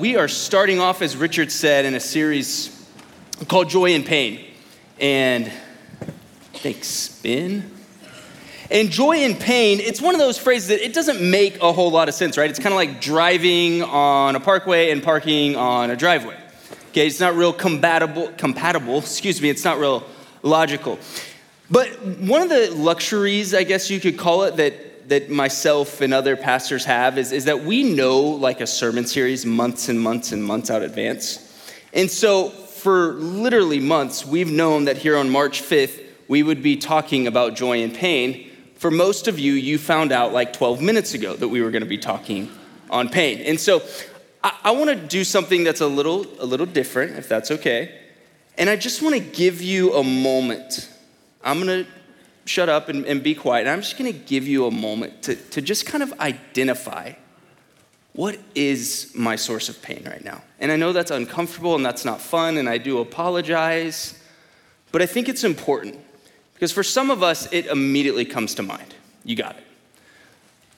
we are starting off, as Richard said, in a series called Joy and Pain. And thanks, Ben. And joy and pain, it's one of those phrases that it doesn't make a whole lot of sense, right? It's kind of like driving on a parkway and parking on a driveway. Okay, it's not real compatible, compatible, excuse me, it's not real logical. But one of the luxuries, I guess you could call it, that that myself and other pastors have is, is that we know like a sermon series months and months and months out advance. And so for literally months, we've known that here on March 5th, we would be talking about joy and pain. For most of you, you found out like 12 minutes ago that we were going to be talking on pain. And so I, I want to do something that's a little, a little different, if that's okay. And I just want to give you a moment. I'm going to shut up and, and be quiet. And I'm just going to give you a moment to, to just kind of identify what is my source of pain right now. And I know that's uncomfortable and that's not fun, and I do apologize, but I think it's important because for some of us, it immediately comes to mind. You got it.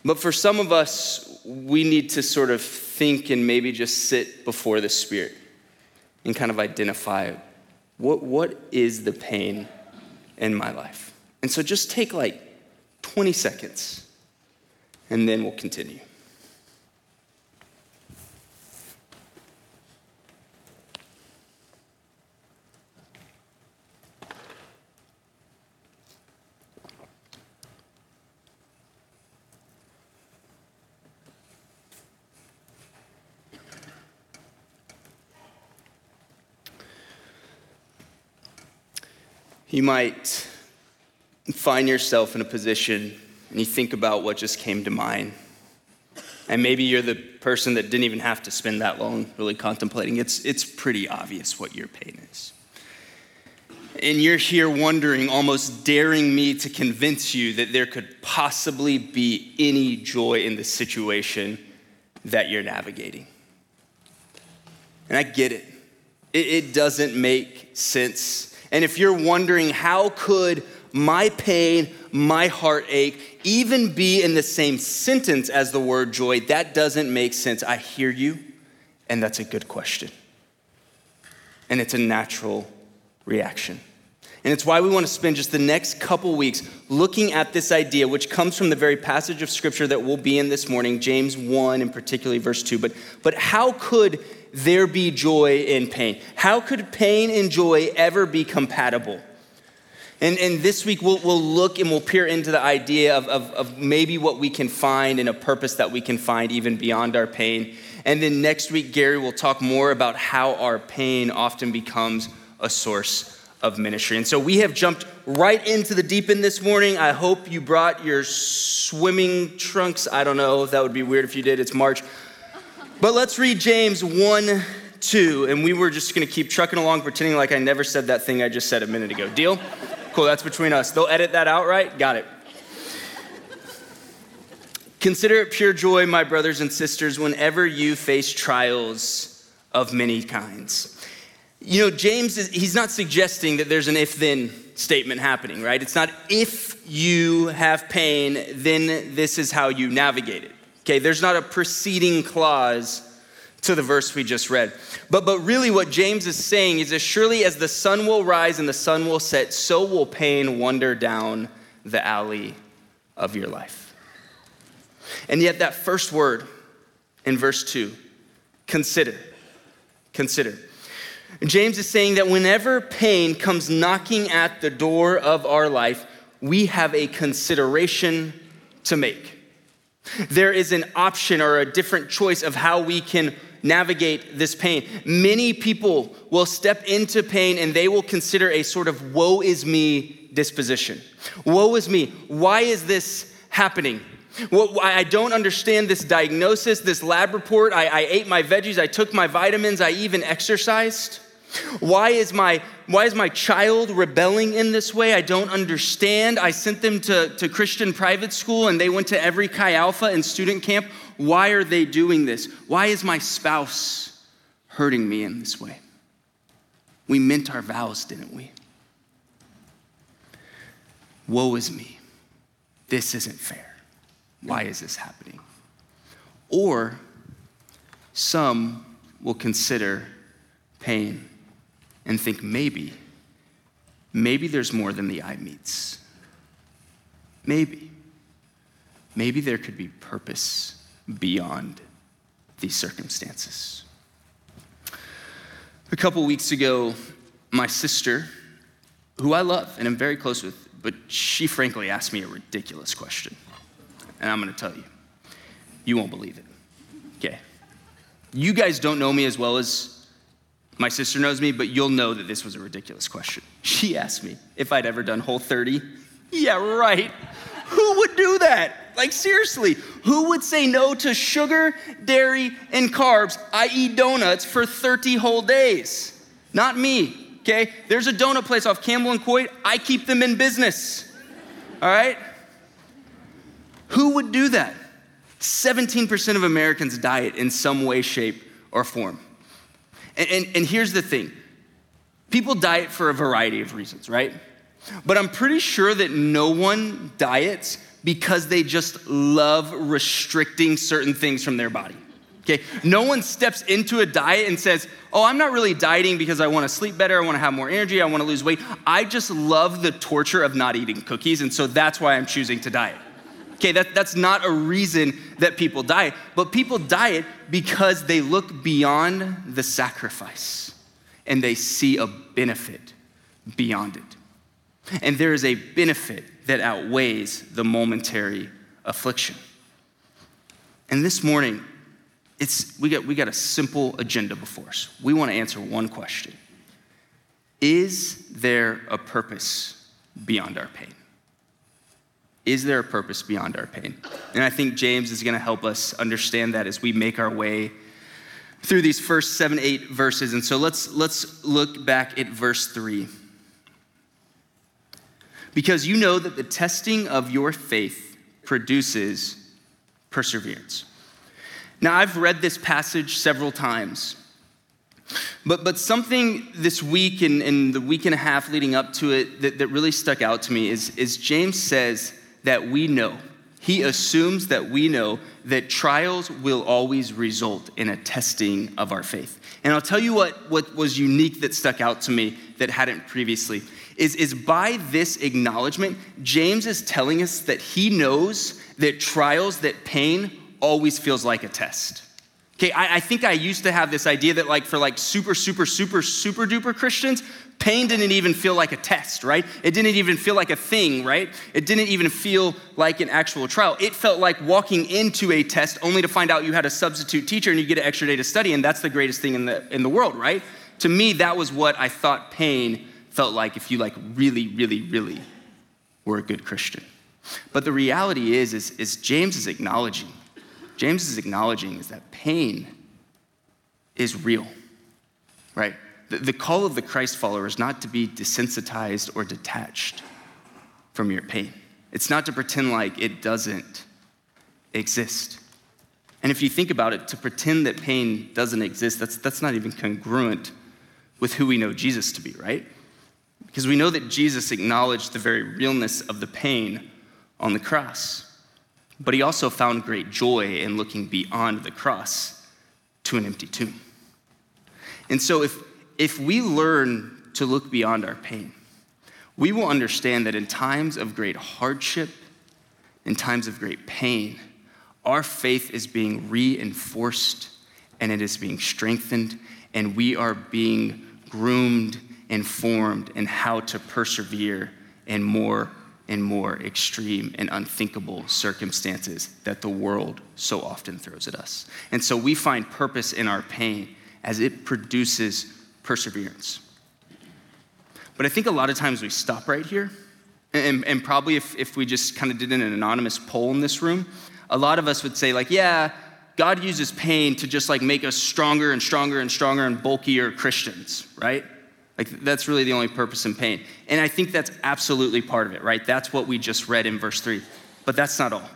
But for some of us, we need to sort of think and maybe just sit before the Spirit and kind of identify what, what is the pain in my life. And so just take like 20 seconds and then we'll continue. You might find yourself in a position and you think about what just came to mind. And maybe you're the person that didn't even have to spend that long really contemplating. It's, it's pretty obvious what your pain is. And you're here wondering, almost daring me to convince you that there could possibly be any joy in the situation that you're navigating. And I get it, it, it doesn't make sense. And if you're wondering, how could my pain, my heartache, even be in the same sentence as the word joy, that doesn't make sense. I hear you, and that's a good question. And it's a natural reaction. And it's why we want to spend just the next couple weeks looking at this idea, which comes from the very passage of scripture that we'll be in this morning, James 1, and particularly verse 2. But, but how could there be joy in pain? How could pain and joy ever be compatible? And, and this week we'll, we'll look and we'll peer into the idea of, of, of maybe what we can find and a purpose that we can find even beyond our pain. And then next week, Gary will talk more about how our pain often becomes a source of ministry. And so we have jumped right into the deep end this morning. I hope you brought your swimming trunks. I don't know, that would be weird if you did. It's March. But let's read James 1 2. And we were just going to keep trucking along, pretending like I never said that thing I just said a minute ago. Deal? Cool, that's between us. They'll edit that out, right? Got it. Consider it pure joy, my brothers and sisters, whenever you face trials of many kinds. You know, James, is, he's not suggesting that there's an if then statement happening, right? It's not if you have pain, then this is how you navigate it. Okay, there's not a preceding clause to the verse we just read. But, but really, what James is saying is as surely as the sun will rise and the sun will set, so will pain wander down the alley of your life. And yet, that first word in verse 2, consider, consider. James is saying that whenever pain comes knocking at the door of our life, we have a consideration to make. There is an option or a different choice of how we can navigate this pain. Many people will step into pain and they will consider a sort of woe is me disposition. Woe is me. Why is this happening? I don't understand this diagnosis, this lab report. I, I ate my veggies, I took my vitamins, I even exercised. Why is my why is my child rebelling in this way? I don't understand. I sent them to, to Christian private school and they went to every Chi Alpha and student camp. Why are they doing this? Why is my spouse hurting me in this way? We meant our vows, didn't we? Woe is me. This isn't fair. Why is this happening? Or some will consider pain and think maybe, maybe there's more than the eye meets. Maybe. Maybe there could be purpose beyond these circumstances. A couple weeks ago, my sister, who I love and am very close with, but she frankly asked me a ridiculous question. And I'm gonna tell you, you won't believe it. Okay. You guys don't know me as well as my sister knows me, but you'll know that this was a ridiculous question. She asked me if I'd ever done Whole 30. Yeah, right. Who would do that? Like, seriously, who would say no to sugar, dairy, and carbs, i.e., donuts, for 30 whole days? Not me, okay? There's a donut place off Campbell and Coit. I keep them in business, all right? Who would do that? 17% of Americans diet in some way, shape, or form. And, and, and here's the thing people diet for a variety of reasons, right? But I'm pretty sure that no one diets because they just love restricting certain things from their body. Okay, no one steps into a diet and says, Oh, I'm not really dieting because I wanna sleep better, I wanna have more energy, I wanna lose weight. I just love the torture of not eating cookies, and so that's why I'm choosing to diet. Okay, that, that's not a reason that people diet, but people diet because they look beyond the sacrifice and they see a benefit beyond it. And there is a benefit that outweighs the momentary affliction. And this morning, it's, we, got, we got a simple agenda before us. We want to answer one question Is there a purpose beyond our pain? Is there a purpose beyond our pain? And I think James is going to help us understand that as we make our way through these first seven, eight verses. And so let's, let's look back at verse three because you know that the testing of your faith produces perseverance. Now, I've read this passage several times, but, but something this week and, and the week and a half leading up to it that, that really stuck out to me is, is James says that we know, he assumes that we know that trials will always result in a testing of our faith. And I'll tell you what, what was unique that stuck out to me that hadn't previously is, is by this acknowledgement, James is telling us that he knows that trials, that pain always feels like a test. Okay, I, I, think I used to have this idea that, like, for like super, super, super, super duper Christians, pain didn't even feel like a test, right? It didn't even feel like a thing, right? It didn't even feel like an actual trial. It felt like walking into a test only to find out you had a substitute teacher and you get an extra day to study, and that's the greatest thing in the, in the world, right? To me, that was what I thought pain felt like if you like really, really, really were a good Christian. But the reality is, is, is James is acknowledging, James is acknowledging is that pain is real, right? The, the call of the Christ follower is not to be desensitized or detached from your pain. It's not to pretend like it doesn't exist. And if you think about it, to pretend that pain doesn't exist, that's, that's not even congruent with who we know Jesus to be, right? Because we know that Jesus acknowledged the very realness of the pain on the cross. But he also found great joy in looking beyond the cross to an empty tomb. And so, if, if we learn to look beyond our pain, we will understand that in times of great hardship, in times of great pain, our faith is being reinforced and it is being strengthened, and we are being groomed informed in how to persevere in more and more extreme and unthinkable circumstances that the world so often throws at us. And so we find purpose in our pain as it produces perseverance. But I think a lot of times we stop right here. And, and probably if, if we just kind of did an anonymous poll in this room, a lot of us would say, like, yeah, God uses pain to just like make us stronger and stronger and stronger and bulkier Christians, right? Like, that's really the only purpose in pain. And I think that's absolutely part of it, right? That's what we just read in verse 3. But that's not all.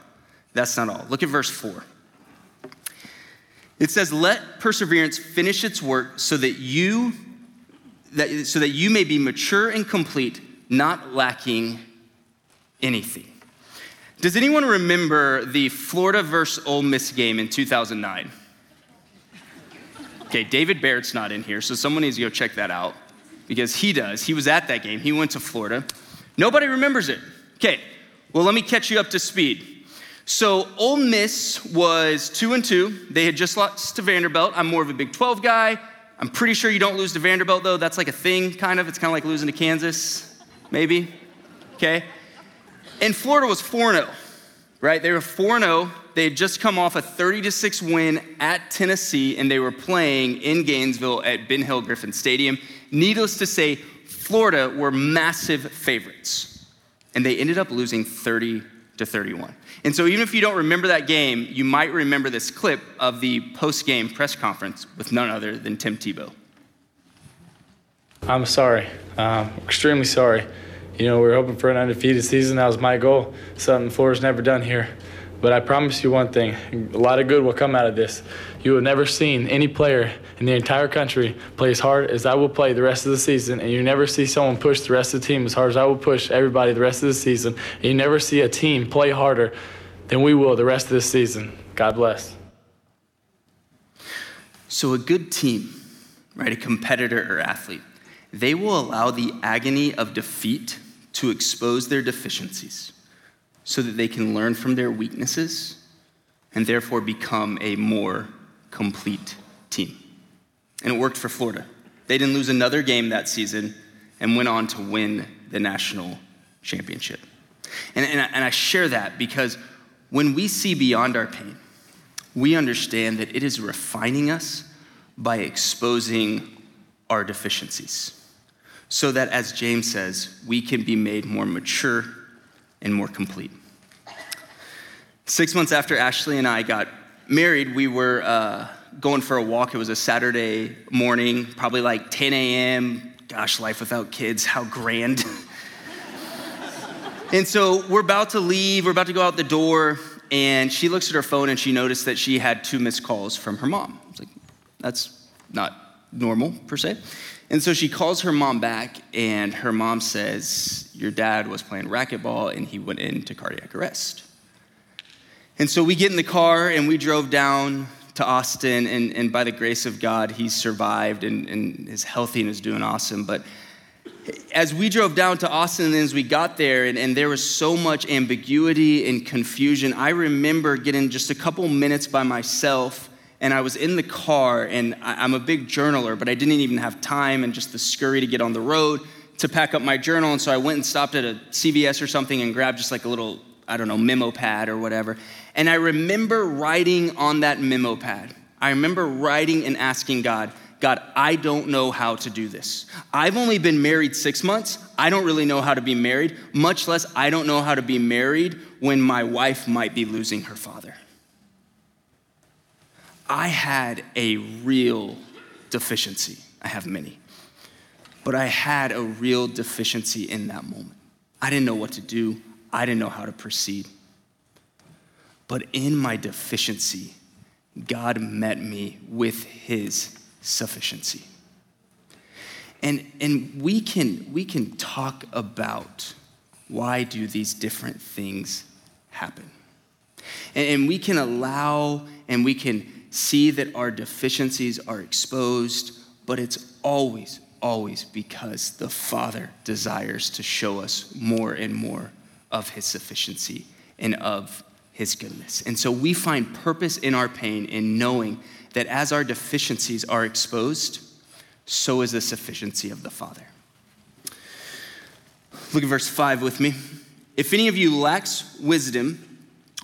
That's not all. Look at verse 4. It says, Let perseverance finish its work so that you that, so that you may be mature and complete, not lacking anything. Does anyone remember the Florida versus Ole Miss game in 2009? Okay, David Barrett's not in here, so someone needs to go check that out because he does. He was at that game, he went to Florida. Nobody remembers it. Okay, well, let me catch you up to speed. So Ole Miss was two and two. They had just lost to Vanderbilt. I'm more of a Big 12 guy. I'm pretty sure you don't lose to Vanderbilt though. That's like a thing, kind of. It's kind of like losing to Kansas, maybe. Okay. And Florida was 4 0, right? They were 4 0. They had just come off a 30 to 6 win at Tennessee, and they were playing in Gainesville at Ben Hill Griffin Stadium. Needless to say, Florida were massive favorites, and they ended up losing 30 to 31. And so, even if you don't remember that game, you might remember this clip of the post game press conference with none other than Tim Tebow. I'm sorry. Um, extremely sorry. You know, we are hoping for an undefeated season. That was my goal, something Florida's never done here. But I promise you one thing a lot of good will come out of this. You have never seen any player in the entire country play as hard as I will play the rest of the season, and you never see someone push the rest of the team as hard as I will push everybody the rest of the season, and you never see a team play harder than we will the rest of this season. God bless. So, a good team, right, a competitor or athlete, they will allow the agony of defeat to expose their deficiencies so that they can learn from their weaknesses and therefore become a more complete team. And it worked for Florida. They didn't lose another game that season and went on to win the national championship. And, and, I, and I share that because when we see beyond our pain, we understand that it is refining us by exposing our deficiencies. So that, as James says, we can be made more mature and more complete. Six months after Ashley and I got married, we were uh, going for a walk. It was a Saturday morning, probably like 10 a.m. Gosh, life without kids, how grand. and so we're about to leave, we're about to go out the door, and she looks at her phone and she noticed that she had two missed calls from her mom. I was like, that's not normal per se. And so she calls her mom back, and her mom says, Your dad was playing racquetball and he went into cardiac arrest. And so we get in the car and we drove down to Austin, and, and by the grace of God, he survived and, and is healthy and is doing awesome. But as we drove down to Austin and as we got there, and, and, there was so much ambiguity and confusion, I remember getting just a couple minutes by myself, and I was in the car, and I, I'm a big journaler, but I didn't even have time and just the scurry to get on the road to pack up my journal. And so I went and stopped at a CVS or something and grabbed just like a little, I don't know, memo pad or whatever. And I remember writing on that memo pad. I remember writing and asking God, God, I don't know how to do this. I've only been married six months. I don't really know how to be married, much less I don't know how to be married when my wife might be losing her father. I had a real deficiency. I have many. But I had a real deficiency in that moment. I didn't know what to do, I didn't know how to proceed. But in my deficiency, God met me with his sufficiency. And, and we, can, we can talk about why do these different things happen. And, and we can allow and we can see that our deficiencies are exposed, but it's always, always because the Father desires to show us more and more of his sufficiency and of his goodness. And so we find purpose in our pain in knowing that as our deficiencies are exposed, so is the sufficiency of the Father. Look at verse 5 with me. If any of you lacks wisdom,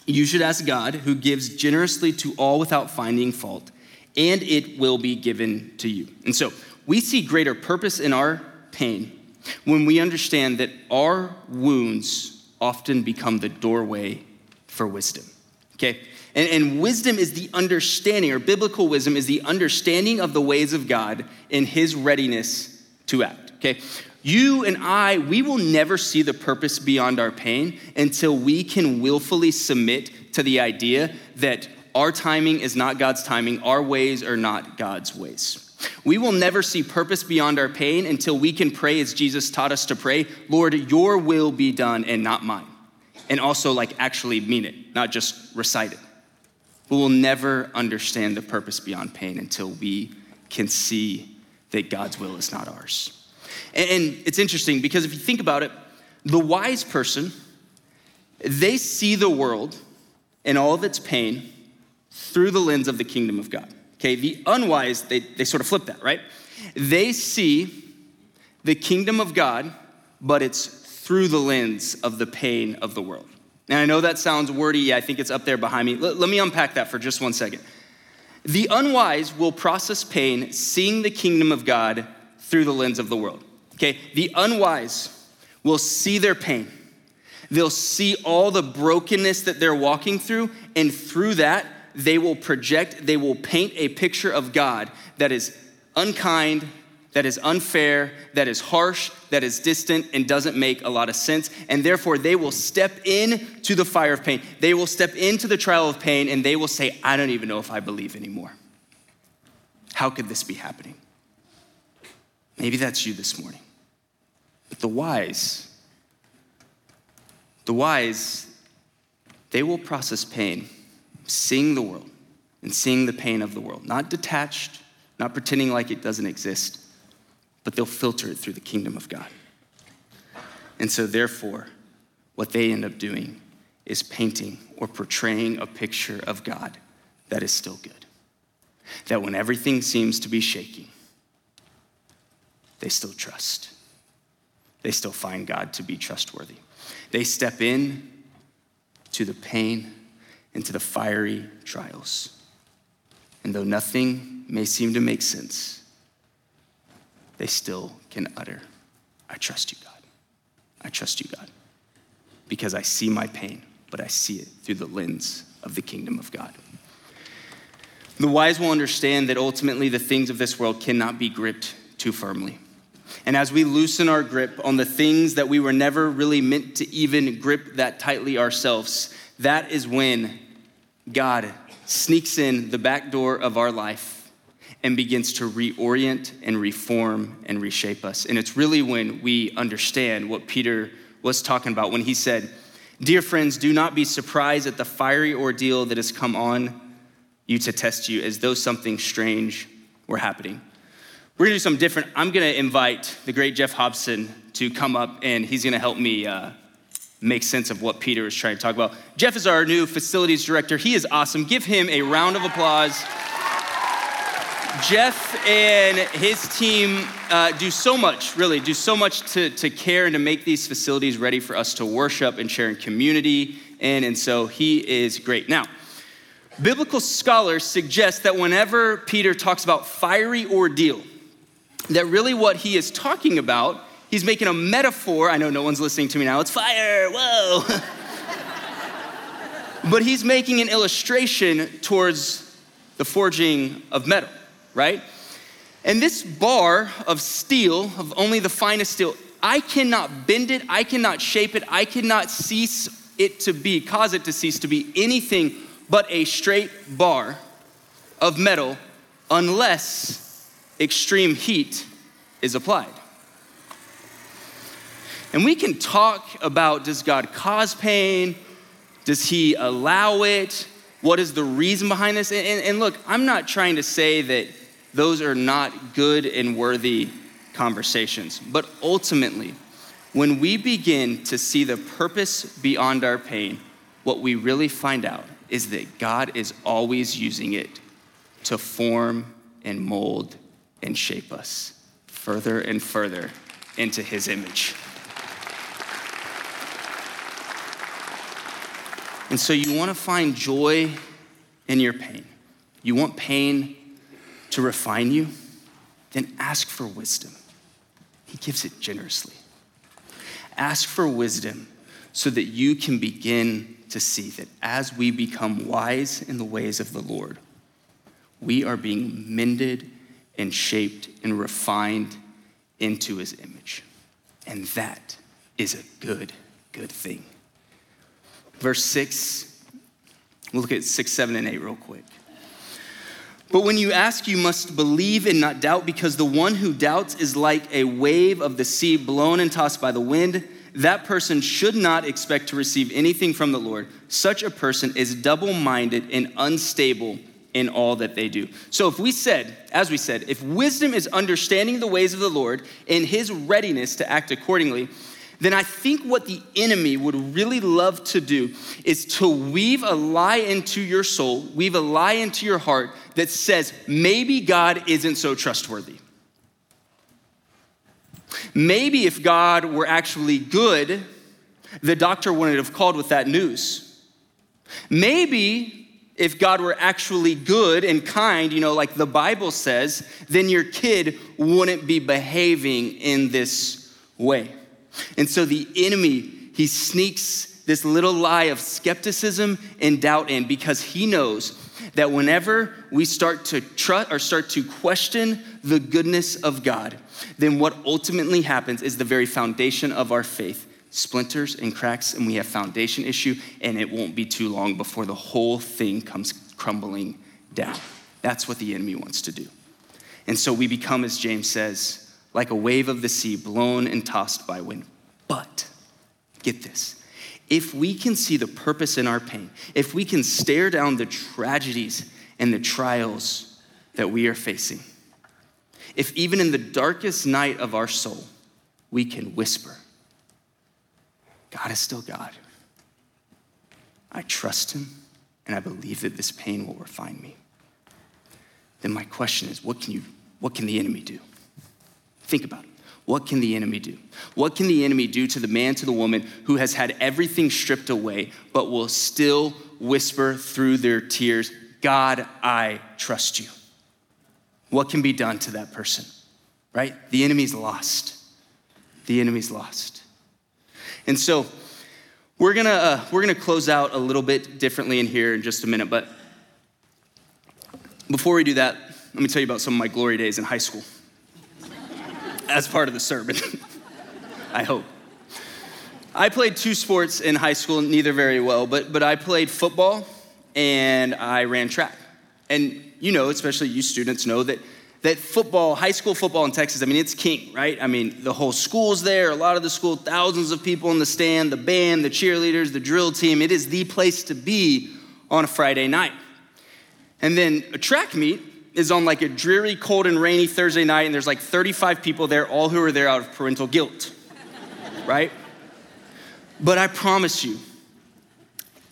you should ask God, who gives generously to all without finding fault, and it will be given to you. And so we see greater purpose in our pain when we understand that our wounds often become the doorway for wisdom. Okay? And, and, wisdom is the understanding, or biblical wisdom is the understanding of the ways of God and his readiness to act. Okay? You and I, we will never see the purpose beyond our pain until we can willfully submit to the idea that our timing is not God's timing, our ways are not God's ways. We will never see purpose beyond our pain until we can pray as Jesus taught us to pray Lord, your will be done and not mine and also like actually mean it, not just recite it. We will never understand the purpose beyond pain until we can see that God's will is not ours. And it's interesting because if you think about it, the wise person, they see the world and all of its pain through the lens of the kingdom of God. Okay, the unwise, they, they sort of flip that, right? They see the kingdom of God, but it's through the lens of the pain of the world. And I know that sounds wordy. I think it's up there behind me. Let, let me unpack that for just one second. The unwise will process pain seeing the kingdom of God through the lens of the world. Okay? The unwise will see their pain. They'll see all the brokenness that they're walking through, and through that, they will project, they will paint a picture of God that is unkind, that is unfair, that is harsh, that is distant, and doesn't make a lot of sense. And therefore, they will step into the fire of pain. They will step into the trial of pain, and they will say, I don't even know if I believe anymore. How could this be happening? Maybe that's you this morning. But the wise, the wise, they will process pain, seeing the world and seeing the pain of the world, not detached, not pretending like it doesn't exist, but they'll filter it through the kingdom of God. And so, therefore, what they end up doing is painting or portraying a picture of God that is still good. That when everything seems to be shaking, they still trust. They still find God to be trustworthy. They step in to the pain and to the fiery trials. And though nothing may seem to make sense, they still can utter, I trust you, God. I trust you, God. Because I see my pain, but I see it through the lens of the kingdom of God. The wise will understand that ultimately the things of this world cannot be gripped too firmly. And as we loosen our grip on the things that we were never really meant to even grip that tightly ourselves, that is when God sneaks in the back door of our life and begins to reorient and reform and reshape us. And it's really when we understand what Peter was talking about when he said, Dear friends, do not be surprised at the fiery ordeal that has come on you to test you as though something strange were happening. We're gonna do something different. I'm gonna invite the great Jeff Hobson to come up and he's gonna help me uh, make sense of what Peter is trying to talk about. Jeff is our new facilities director. He is awesome. Give him a round of applause. Jeff and his team uh, do so much, really, do so much to, to care and to make these facilities ready for us to worship and share in community. And, and so he is great. Now, biblical scholars suggest that whenever Peter talks about fiery ordeal, that really what he is talking about, he's making a metaphor. I know no one's listening to me now. It's fire, whoa. but he's making an illustration towards the forging of metal right? And this bar of steel, of only the finest steel, I cannot bend it, I cannot shape it, I cannot cease it to be, cause it to cease to be anything but a straight bar of metal unless extreme heat is applied. And we can talk about does God cause pain? Does he allow it? What is the reason behind this? And, and, and look, I'm not trying to say that those are not good and worthy conversations. But ultimately, when we begin to see the purpose beyond our pain, what we really find out is that God is always using it to form and mold and shape us further and further into his image. And so you want to find joy in your pain. You want pain to refine you, then ask for wisdom. He gives it generously. Ask for wisdom so that you can begin to see that as we become wise in the ways of the Lord, we are being mended and shaped and refined into his image. And that is a good, good thing. Verse 6, we'll look at 6, 7, and 8 real quick. But when you ask, you must believe and not doubt, because the one who doubts is like a wave of the sea blown and tossed by the wind. That person should not expect to receive anything from the Lord. Such a person is double minded and unstable in all that they do. So if we said, as we said, if wisdom is understanding the ways of the Lord and his readiness to act accordingly, then I think what the enemy would really love to do is to weave a lie into your soul, weave a lie into your heart that says maybe God isn't so trustworthy. Maybe if God were actually good, the doctor wouldn't have called with that news. Maybe if God were actually good and kind, you know, like the Bible says, then your kid wouldn't be behaving in this way. And so the enemy, he sneaks this little lie of skepticism and doubt in because he knows that whenever we start to trust or start to question the goodness of God, then what ultimately happens is the very foundation of our faith splinters and cracks, and we have foundation issue, and it won't be too long before the whole thing comes crumbling down. That's what the enemy wants to do. And so we become, as James says, like a wave of the sea blown and tossed by wind. But, get this, if we can see the purpose in our pain, if we can stare down the tragedies and the trials that we are facing, if even in the darkest night of our soul, we can whisper, God is still God. I trust him and I believe that this pain will refine me. Then my question is, what can you what can the enemy do? Think about it. What can the enemy do? What can the enemy do to the man, to the woman who has had everything stripped away, but will still whisper through their tears, God, I trust you? What can be done to that person? Right? The enemy's lost. The enemy's lost. And so we're gonna, uh, we're gonna close out a little bit differently in here in just a minute, but before we do that, let me tell you about some of my glory days in high school as part of the sermon. I hope. I played two sports in high school, neither very well, but, but I played football and I ran track. And you know, especially you students know that that football, high school football in Texas, I mean, it's king, right? I mean, the whole school's there, a lot of the school, thousands of people in the stand, the band, the cheerleaders, the drill team. It is the place to be on a Friday night. And then a track meet is on like a dreary, cold, and rainy Thursday night, and there's like 35 people there, all who are there out of parental guilt, right? But I promise you,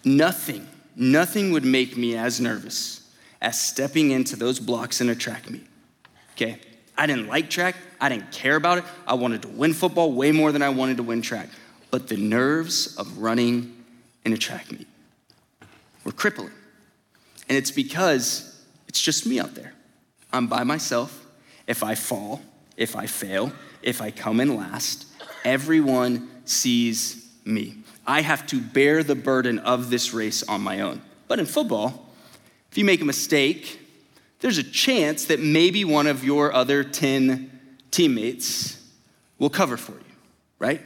nothing, nothing would make me as nervous as stepping into those blocks in a track meet okay? I didn't like track, I didn't care about it. I wanted to win football way more than I wanted to win track. But the nerves of running in a track meet were crippling. And it's because it's just me out there. I'm by myself. If I fall, if I fail, if I come in last, everyone sees me. I have to bear the burden of this race on my own. But in football, if you make a mistake, there's a chance that maybe one of your other 10 teammates will cover for you, right?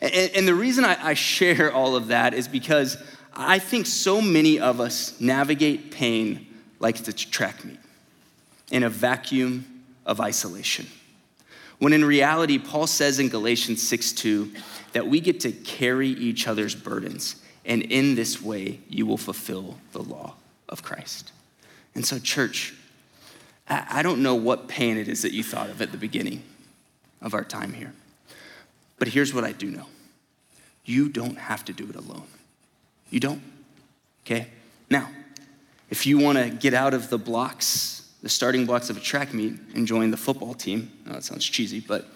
And, and the reason I, I share all of that is because I think so many of us navigate pain like it's a track meet in a vacuum of isolation. When in reality, Paul says in Galatians 6 2 that we get to carry each other's burdens, and in this way, you will fulfill the law of Christ. And so, church, I don't know what pain it is that you thought of at the beginning of our time here. But here's what I do know you don't have to do it alone. You don't. Okay? Now, if you want to get out of the blocks, the starting blocks of a track meet, and join the football team, that sounds cheesy, but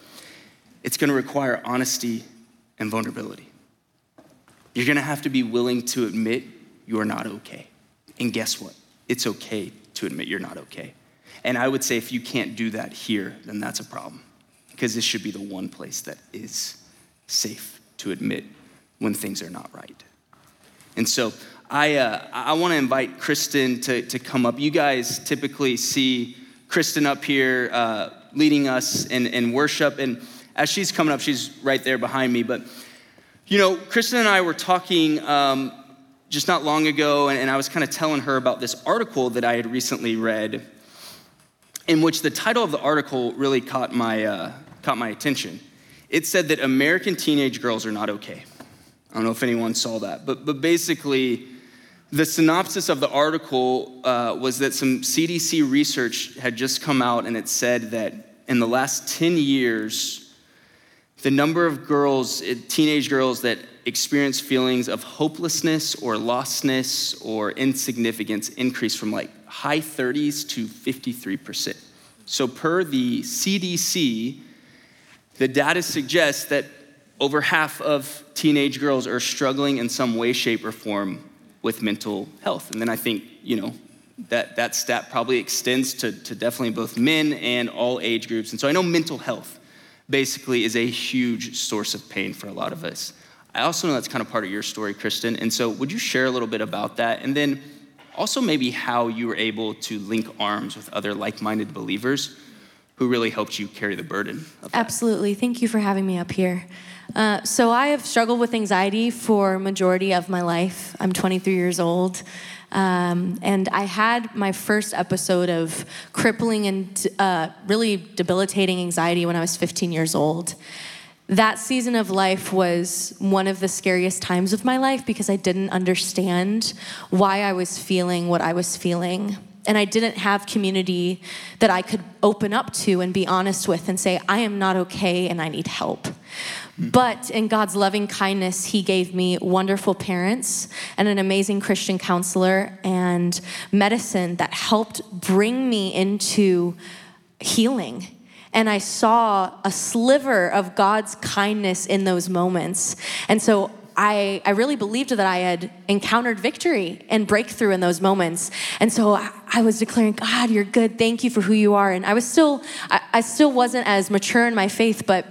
it's going to require honesty and vulnerability. You're going to have to be willing to admit you're not okay. And guess what? It's okay to admit you're not okay. And I would say if you can't do that here, then that's a problem. Because this should be the one place that is safe to admit when things are not right. And so I, uh, I want to invite Kristen to, to come up. You guys typically see Kristen up here uh, leading us in, in worship. And as she's coming up, she's right there behind me. But, you know, Kristen and I were talking um, just not long ago, and, I was kind of telling her about this article that I had recently read in which the title of the article really caught my, uh, caught my attention. It said that American teenage girls are not okay. I don't know if anyone saw that, but, but basically, the synopsis of the article uh, was that some CDC research had just come out and it said that in the last 10 years, the number of girls, eh, teenage girls that experience feelings of hopelessness or lostness or insignificance increase from like high 30s to 53%. So, per the CDC, the data suggests that over half of teenage girls are struggling in some way, shape, or form with mental health. And then I think, you know, that, that stat probably extends to, to definitely both men and all age groups. And so I know mental health basically is a huge source of pain for a lot of us. I also know that's kind of part of your story, Kristen. And so would you share a little bit about that? And then also maybe how you were able to link arms with other like minded believers who really helped you carry the burden Absolutely. Thank you for having me up here. Uh, so I have struggled with anxiety for majority of my life. I'm 23 years old. Um, and I had my first episode of crippling and uh, really debilitating anxiety when I was 15 years old. That season of life was one of the scariest times of my life because I didn't understand why I was feeling what I was feeling. And I didn't have community that I could open up to and be honest with and say, I am not okay and I need help. Hmm. But in God's loving kindness, He gave me wonderful parents and an amazing Christian counselor and medicine that helped bring me into healing. And I saw a sliver of God's kindness in those moments. And so I, I really believed that I had encountered victory and breakthrough in those moments. And so I, I was declaring, God, you're good. Thank you for who you are. And I was still, I, I still wasn't as mature in my faith, but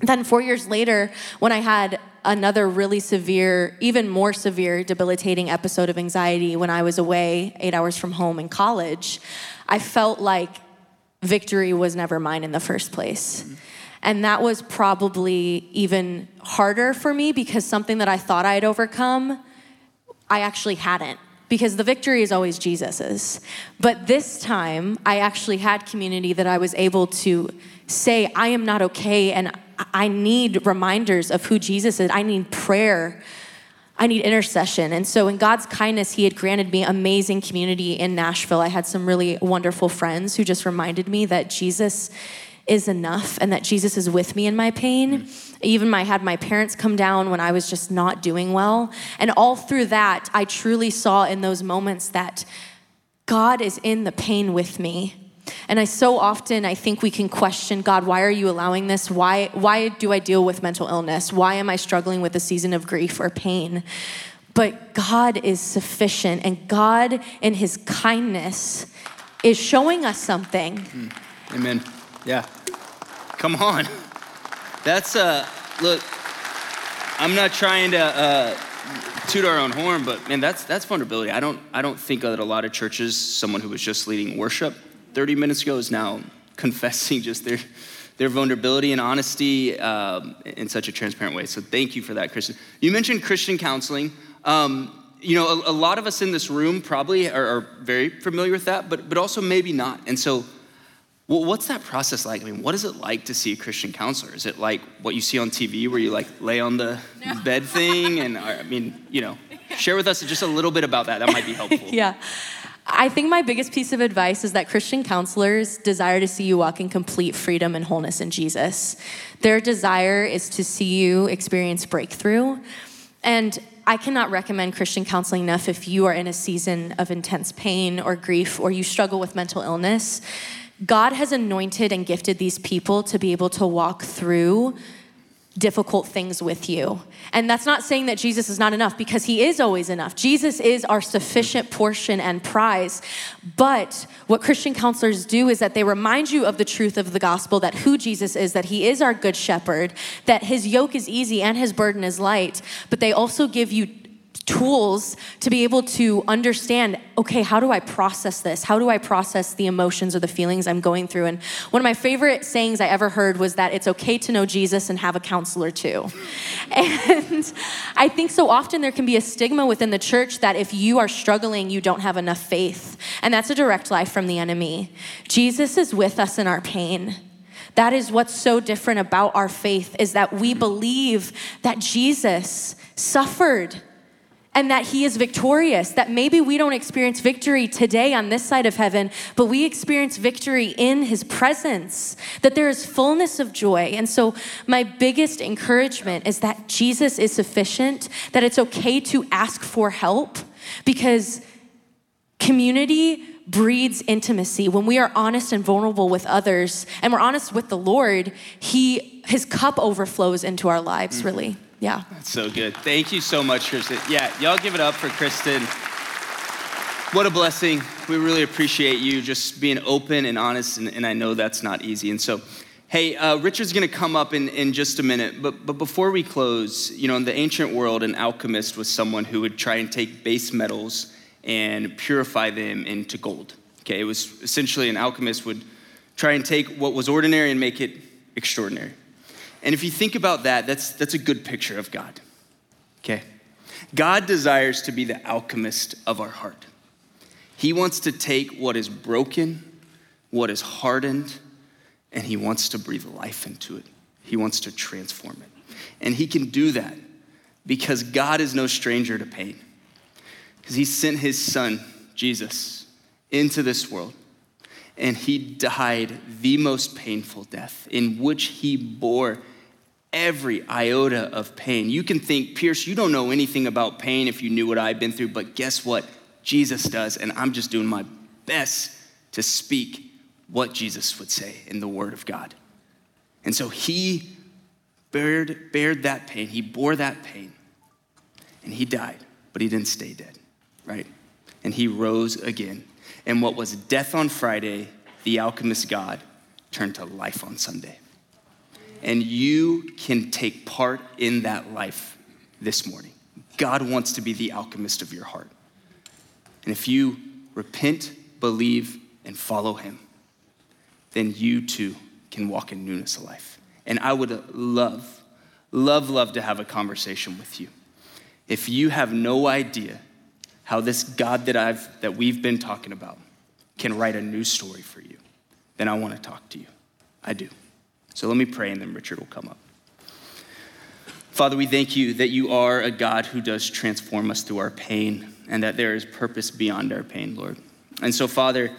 then, four years later, when I had another really severe, even more severe, debilitating episode of anxiety when I was away eight hours from home in college, I felt like victory was never mine in the first place. Mm-hmm. And that was probably even harder for me because something that I thought I'd overcome, I actually hadn't because the victory is always Jesus's. But this time, I actually had community that I was able to say, I am not okay, and I need reminders of who Jesus is. I need prayer. I need intercession. And so, in God's kindness, He had granted me amazing community in Nashville. I had some really wonderful friends who just reminded me that Jesus is enough and that Jesus is with me in my pain. Mm. Even I had my parents come down when I was just not doing well. And all through that, I truly saw in those moments that God is in the pain with me and I so often I think we can question God, why are you allowing this? Why why do I deal with mental illness? Why am I struggling with a season of grief or pain? But God is sufficient and God in his kindness is showing us something. Mm. Amen. Yeah. Come on. That's uh look I'm not trying to uh toot our own horn, but man, that's that's vulnerability. I don't I don't think that a lot of churches, someone who was just leading worship 30 minutes ago is now confessing just their, their vulnerability and honesty um, in such a transparent way. So thank you for that, Kristen. You mentioned Christian counseling. Um, you know, a, a, lot of us in this room probably are, are, very familiar with that, but, but also maybe not. And so, well, what's that process like? I mean, what is it like to see a Christian counselor? Is it like what you see on TV where you like lay on the no. bed thing? And I mean, you know, share with us just a little bit about that. That might be helpful. yeah. I think my biggest piece of advice is that Christian counselors desire to see you walk in complete freedom and wholeness in Jesus. Their desire is to see you experience breakthrough. And I cannot recommend Christian counseling enough if you are in a season of intense pain or grief or you struggle with mental illness. God has anointed and gifted these people to be able to walk through difficult things with you. And that's not saying that Jesus is not enough because he is always enough. Jesus is our sufficient portion and prize. But what Christian counselors do is that they remind you of the truth of the gospel that who Jesus is, that he is our good shepherd, that his yoke is easy and his burden is light. But they also give you tools to be able to understand okay, how do I process this? How do I process the emotions or the feelings I'm going through? And one of my favorite sayings I ever heard was that it's okay to know Jesus and have a counselor too. And I think so often there can be a stigma within the church that if you are struggling, you don't have enough faith. And that's a direct lie from the enemy. Jesus is with us in our pain. That is what's so different about our faith is that we believe that Jesus suffered and that He is victorious. That maybe we don't experience victory today on this side of heaven, but we experience victory in His presence, that there is fullness of joy. And so, my biggest encouragement is that Jesus is sufficient, that it's okay to ask for help because community breeds intimacy. When we are honest and vulnerable with others and we're honest with the Lord, he his cup overflows into our lives, mm-hmm. really. Yeah. That's so good. Thank you so much, Kristen. Yeah, y'all give it up for Kristen. What a blessing. We really appreciate you just being open and honest, and, and I know that's not easy. And so, hey, uh, Richard's gonna come up in, in just a minute, but, but before we close, you know, in the ancient world, an alchemist was someone who would try and take base metals and purify them into gold. Okay, it was essentially an alchemist would try and take what was ordinary and make it extraordinary. And if you think about that, that's, that's a good picture of God. Okay? God desires to be the alchemist of our heart. He wants to take what is broken, what is hardened, and he wants to breathe life into it. He wants to transform it. And he can do that because God is no stranger to pain. Because he sent his son, Jesus, into this world and he died the most painful death in which he bore every iota of pain. You can think, Pierce, you don't know anything about pain if you knew what I've been through, but guess what? Jesus does, and I'm just doing my best to speak what Jesus would say in the Word of God. And so he bared, bared that pain, he bore that pain, and he died, but he didn't stay dead, right? And he rose again. And what was death on Friday, the alchemist God, turned to life on Sunday and you can take part in that life this morning. God wants to be the alchemist of your heart. And if you repent, believe, and follow Him, then you too can walk in newness of life. And I would love, love, love to have a conversation with you. If you have no idea how this God that I've that we've been talking about can write a new story for you, then I want to talk to you. I do. So let me pray and then Richard will come up. Father, we thank you that you are a God who does transform us through our pain and that there is purpose beyond our pain, Lord. And so, Father,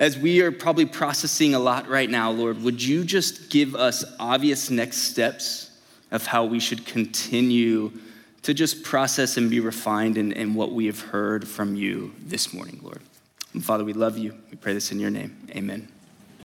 as we are probably processing a lot right now, Lord, would you just give us obvious next steps of how we should continue to just process and be refined in, in what we have heard from you this morning, Lord? And Father, we love you. We pray this in your name. Amen.